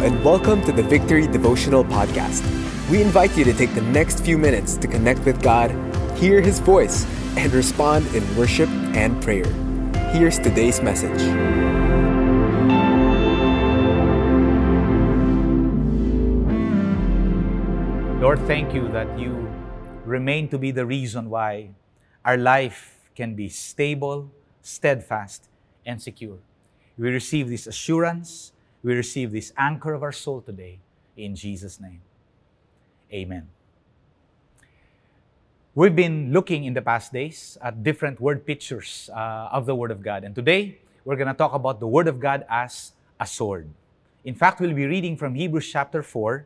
and welcome to the Victory Devotional Podcast. We invite you to take the next few minutes to connect with God, hear His voice, and respond in worship and prayer. Here's today's message. Lord, thank you that you remain to be the reason why our life can be stable, steadfast, and secure. We receive this assurance, we receive this anchor of our soul today in Jesus' name. Amen. We've been looking in the past days at different word pictures uh, of the Word of God, and today we're going to talk about the Word of God as a sword. In fact, we'll be reading from Hebrews chapter 4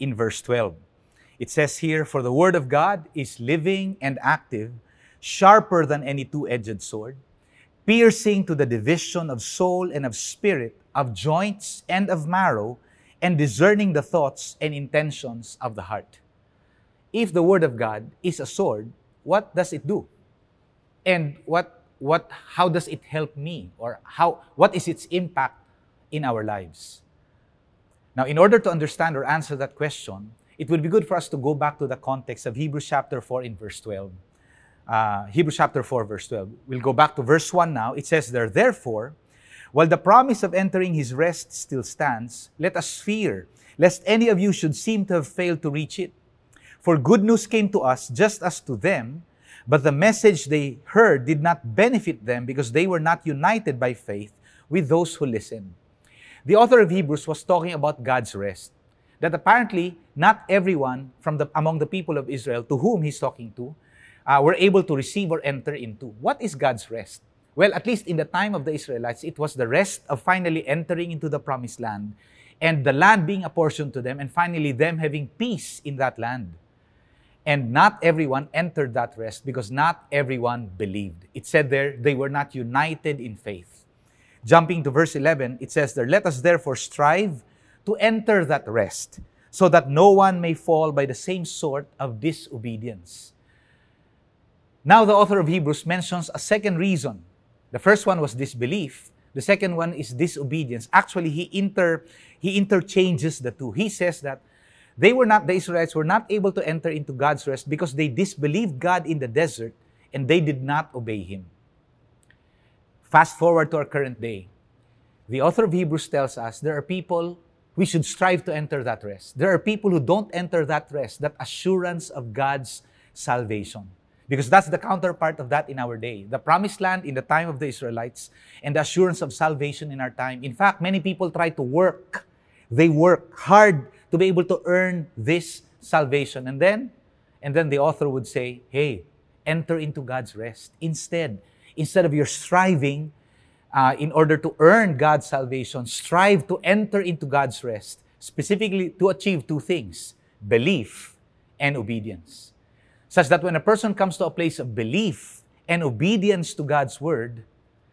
in verse 12. It says here, For the Word of God is living and active, sharper than any two edged sword, piercing to the division of soul and of spirit, of joints and of marrow, and discerning the thoughts and intentions of the heart. If the Word of God is a sword, what does it do? And what, what, how does it help me? Or how, what is its impact in our lives? Now, in order to understand or answer that question, it would be good for us to go back to the context of Hebrews chapter 4 in verse 12. Uh, Hebrews chapter 4, verse 12. We'll go back to verse 1 now. It says there, Therefore, while the promise of entering his rest still stands, let us fear, lest any of you should seem to have failed to reach it. For good news came to us just as to them, but the message they heard did not benefit them because they were not united by faith with those who listened. The author of Hebrews was talking about God's rest that apparently not everyone from the, among the people of Israel to whom he's talking to uh, were able to receive or enter into. What is God's rest? Well, at least in the time of the Israelites, it was the rest of finally entering into the promised land and the land being apportioned to them, and finally them having peace in that land. And not everyone entered that rest because not everyone believed. It said there, they were not united in faith. Jumping to verse 11, it says there, Let us therefore strive to enter that rest, so that no one may fall by the same sort of disobedience. Now, the author of Hebrews mentions a second reason. The first one was disbelief. The second one is disobedience. Actually, he inter he interchanges the two. He says that they were not the Israelites were not able to enter into God's rest because they disbelieved God in the desert and they did not obey him. Fast forward to our current day. The author of Hebrews tells us there are people we should strive to enter that rest. There are people who don't enter that rest, that assurance of God's salvation. Because that's the counterpart of that in our day. The promised land in the time of the Israelites and the assurance of salvation in our time. In fact, many people try to work. They work hard to be able to earn this salvation. And then, and then the author would say, hey, enter into God's rest. Instead, instead of your striving, uh, in order to earn God's salvation, strive to enter into God's rest, specifically to achieve two things belief and obedience. Such that when a person comes to a place of belief and obedience to God's word,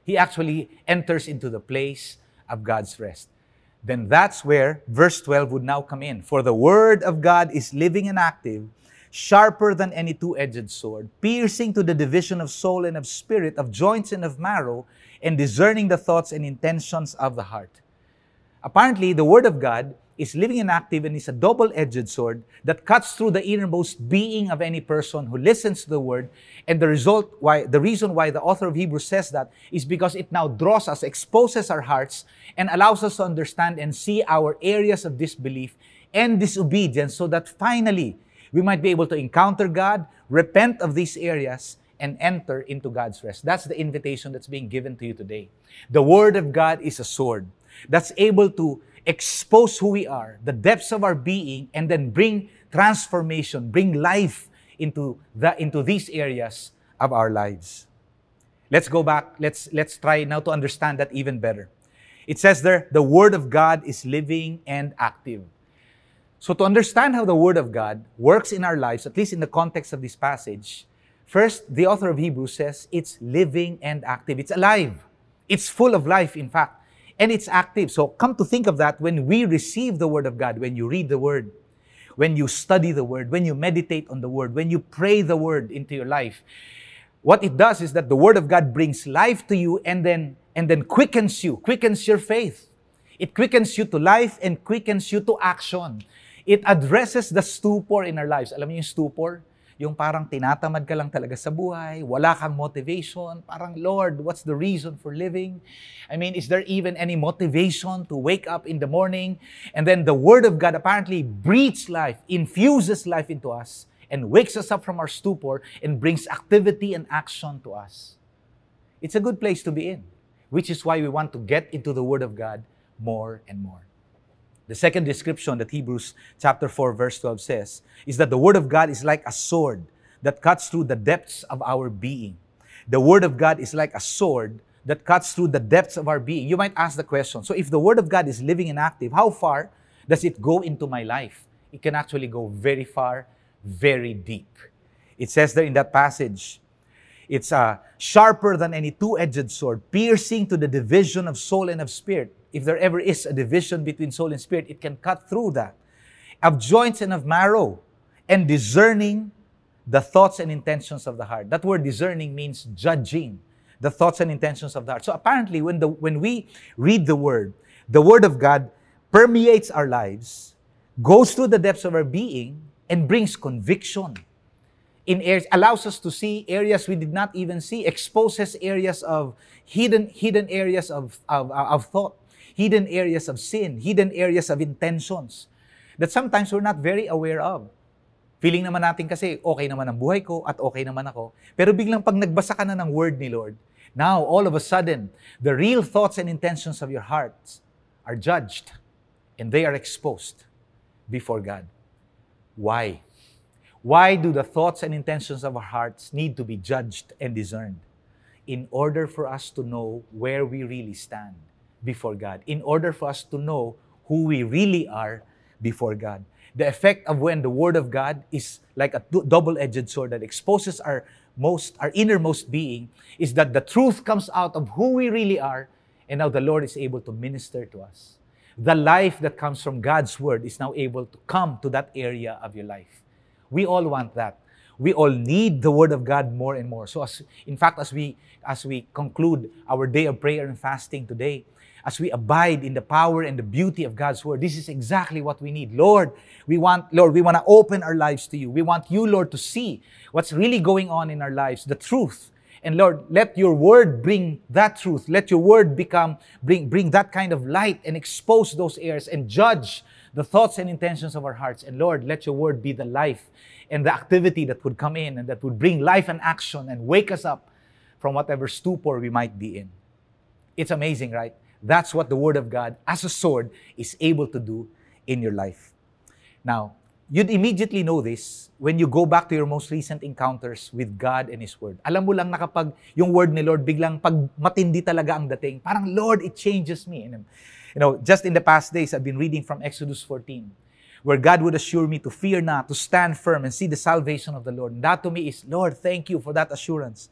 he actually enters into the place of God's rest. Then that's where verse 12 would now come in. For the word of God is living and active, sharper than any two edged sword, piercing to the division of soul and of spirit, of joints and of marrow, and discerning the thoughts and intentions of the heart. Apparently, the Word of God is living and active and is a double edged sword that cuts through the innermost being of any person who listens to the Word. And the result, why, the reason why the author of Hebrews says that is because it now draws us, exposes our hearts, and allows us to understand and see our areas of disbelief and disobedience so that finally we might be able to encounter God, repent of these areas, and enter into God's rest. That's the invitation that's being given to you today. The Word of God is a sword that's able to expose who we are, the depths of our being, and then bring transformation, bring life into, the, into these areas of our lives. Let's go back. Let's, let's try now to understand that even better. It says there, the Word of God is living and active. So, to understand how the Word of God works in our lives, at least in the context of this passage, first, the author of Hebrews says it's living and active. It's alive. It's full of life, in fact, and it's active. So, come to think of that when we receive the Word of God, when you read the Word, when you study the Word, when you meditate on the Word, when you pray the Word into your life. What it does is that the Word of God brings life to you and then, and then quickens you, quickens your faith. It quickens you to life and quickens you to action. It addresses the stupor in our lives. Alam niyo yung stupor? Yung parang tinatamad ka lang talaga sa buhay, wala kang motivation, parang, Lord, what's the reason for living? I mean, is there even any motivation to wake up in the morning? And then the Word of God apparently breathes life, infuses life into us, and wakes us up from our stupor and brings activity and action to us. It's a good place to be in, which is why we want to get into the Word of God more and more. The second description that Hebrews chapter 4 verse 12 says is that the word of God is like a sword that cuts through the depths of our being. The word of God is like a sword that cuts through the depths of our being. You might ask the question, so if the word of God is living and active, how far does it go into my life? It can actually go very far, very deep. It says there in that passage, it's uh, sharper than any two edged sword, piercing to the division of soul and of spirit if there ever is a division between soul and spirit, it can cut through that. Of joints and of marrow, and discerning the thoughts and intentions of the heart. That word discerning means judging the thoughts and intentions of the heart. So apparently, when, the, when we read the word, the word of God permeates our lives, goes through the depths of our being, and brings conviction in areas, allows us to see areas we did not even see, exposes areas of hidden, hidden areas of, of, of thought hidden areas of sin, hidden areas of intentions that sometimes we're not very aware of. Feeling naman natin kasi okay naman ang buhay ko at okay naman ako. Pero biglang pag nagbasa ka na ng word ni Lord, now all of a sudden, the real thoughts and intentions of your hearts are judged and they are exposed before God. Why? Why do the thoughts and intentions of our hearts need to be judged and discerned? In order for us to know where we really stand before God, in order for us to know who we really are before God. The effect of when the Word of God is like a double edged sword that exposes our most, our innermost being, is that the truth comes out of who we really are, and now the Lord is able to minister to us. The life that comes from God's Word is now able to come to that area of your life. We all want that. We all need the Word of God more and more. So, as, in fact, as we as we conclude our day of prayer and fasting today, as we abide in the power and the beauty of God's word. This is exactly what we need. Lord, we want, Lord, we want to open our lives to you. We want you, Lord, to see what's really going on in our lives, the truth. And Lord, let your word bring that truth. Let your word become, bring, bring that kind of light and expose those errors and judge the thoughts and intentions of our hearts. And Lord, let your word be the life and the activity that would come in and that would bring life and action and wake us up from whatever stupor we might be in. It's amazing, right? That's what the Word of God, as a sword, is able to do in your life. Now, you'd immediately know this when you go back to your most recent encounters with God and His Word. Alam mo lang na kapag yung Word ni Lord biglang pag matindi talaga ang dating, parang, Lord, it changes me. And, you know, just in the past days, I've been reading from Exodus 14, where God would assure me to fear not, to stand firm and see the salvation of the Lord. And that to me is, Lord, thank you for that assurance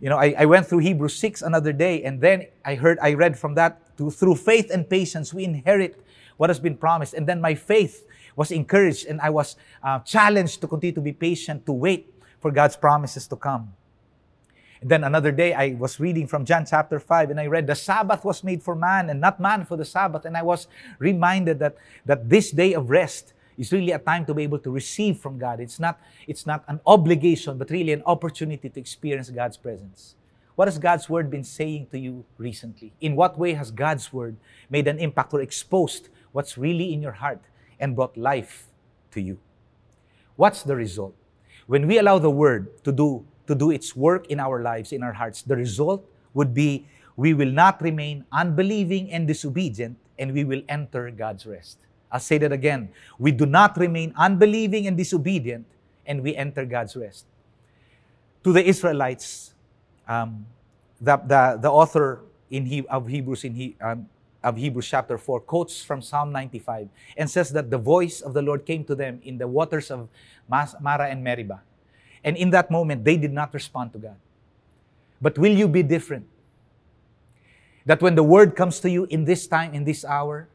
you know, I, I went through Hebrews 6 another day, and then I heard, I read from that to, through faith and patience, we inherit what has been promised. And then my faith was encouraged, and I was uh, challenged to continue to be patient, to wait for God's promises to come. And then another day, I was reading from John chapter 5, and I read, The Sabbath was made for man, and not man for the Sabbath. And I was reminded that, that this day of rest is really a time to be able to receive from God. It's not, it's not an obligation, but really an opportunity to experience God's presence. What has God's Word been saying to you recently? In what way has God's Word made an impact or exposed what's really in your heart and brought life to you? What's the result? When we allow the Word to do, to do its work in our lives, in our hearts, the result would be we will not remain unbelieving and disobedient, and we will enter God's rest. I'll say that again. We do not remain unbelieving and disobedient, and we enter God's rest. To the Israelites, um, the, the, the author in he, of Hebrews in he, um, of Hebrews chapter 4 quotes from Psalm 95 and says that the voice of the Lord came to them in the waters of Mara and Meribah. And in that moment, they did not respond to God. But will you be different? That when the word comes to you in this time, in this hour,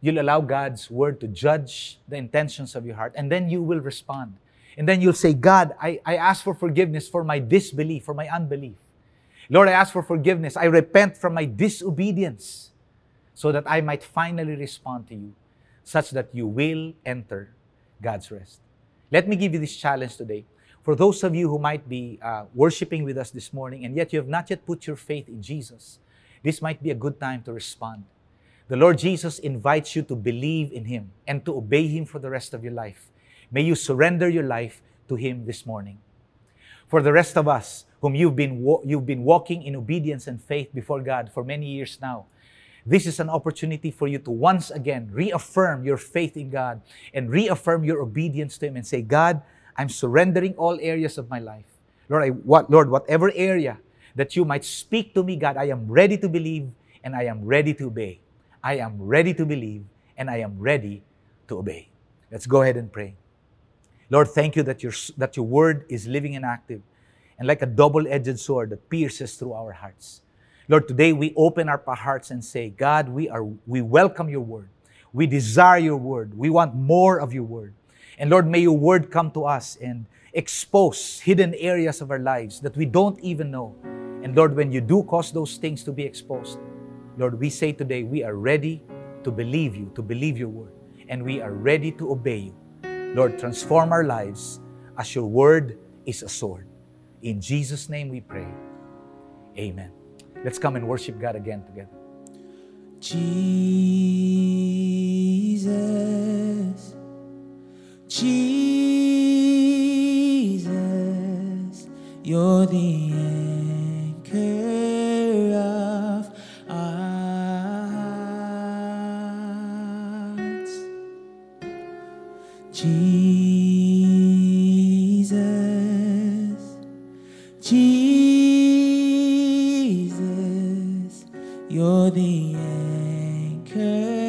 You'll allow God's word to judge the intentions of your heart, and then you will respond. And then you'll say, God, I, I ask for forgiveness for my disbelief, for my unbelief. Lord, I ask for forgiveness. I repent from my disobedience. so that I might finally respond to you, such that you will enter God's rest. Let me give you this challenge today. For those of you who might be uh, worshiping with us this morning and yet you have not yet put your faith in Jesus, this might be a good time to respond. The Lord Jesus invites you to believe in Him and to obey Him for the rest of your life. May you surrender your life to Him this morning. For the rest of us, whom you've been, you've been walking in obedience and faith before God for many years now, this is an opportunity for you to once again reaffirm your faith in God and reaffirm your obedience to Him and say, God, I'm surrendering all areas of my life. Lord, I, what, Lord, whatever area that you might speak to me, God, I am ready to believe and I am ready to obey. I am ready to believe and I am ready to obey. Let's go ahead and pray. Lord, thank you that your, that your word is living and active and like a double edged sword that pierces through our hearts. Lord, today we open our hearts and say, God, we, are, we welcome your word. We desire your word. We want more of your word. And Lord, may your word come to us and expose hidden areas of our lives that we don't even know. And Lord, when you do cause those things to be exposed, Lord, we say today we are ready to believe you, to believe your word, and we are ready to obey you. Lord, transform our lives as your word is a sword. In Jesus' name we pray. Amen. Let's come and worship God again together. Jesus, Jesus, you're the you're the anchor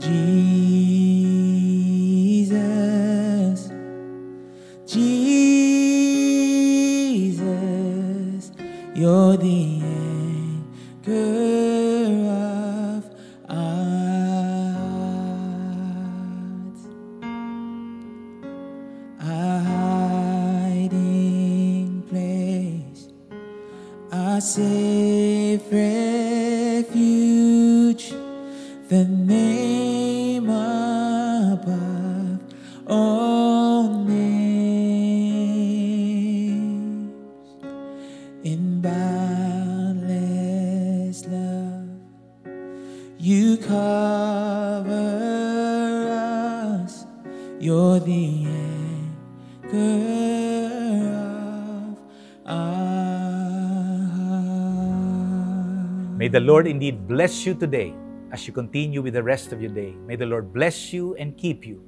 Jesus, Jesus, you're the anchor of our hearts. Hiding place, safe refuge, May the Lord indeed bless you today as you continue with the rest of your day. May the Lord bless you and keep you.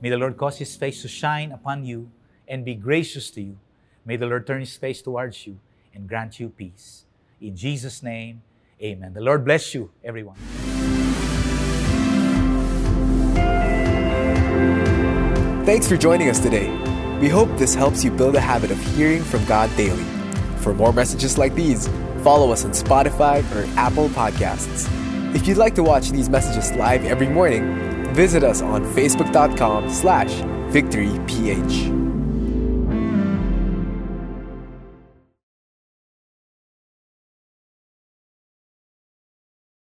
May the Lord cause his face to shine upon you and be gracious to you. May the Lord turn his face towards you and grant you peace. In Jesus' name, amen. The Lord bless you, everyone. Thanks for joining us today. We hope this helps you build a habit of hearing from God daily. For more messages like these, follow us on Spotify or Apple Podcasts. If you'd like to watch these messages live every morning, visit us on facebook.com slash victoryph.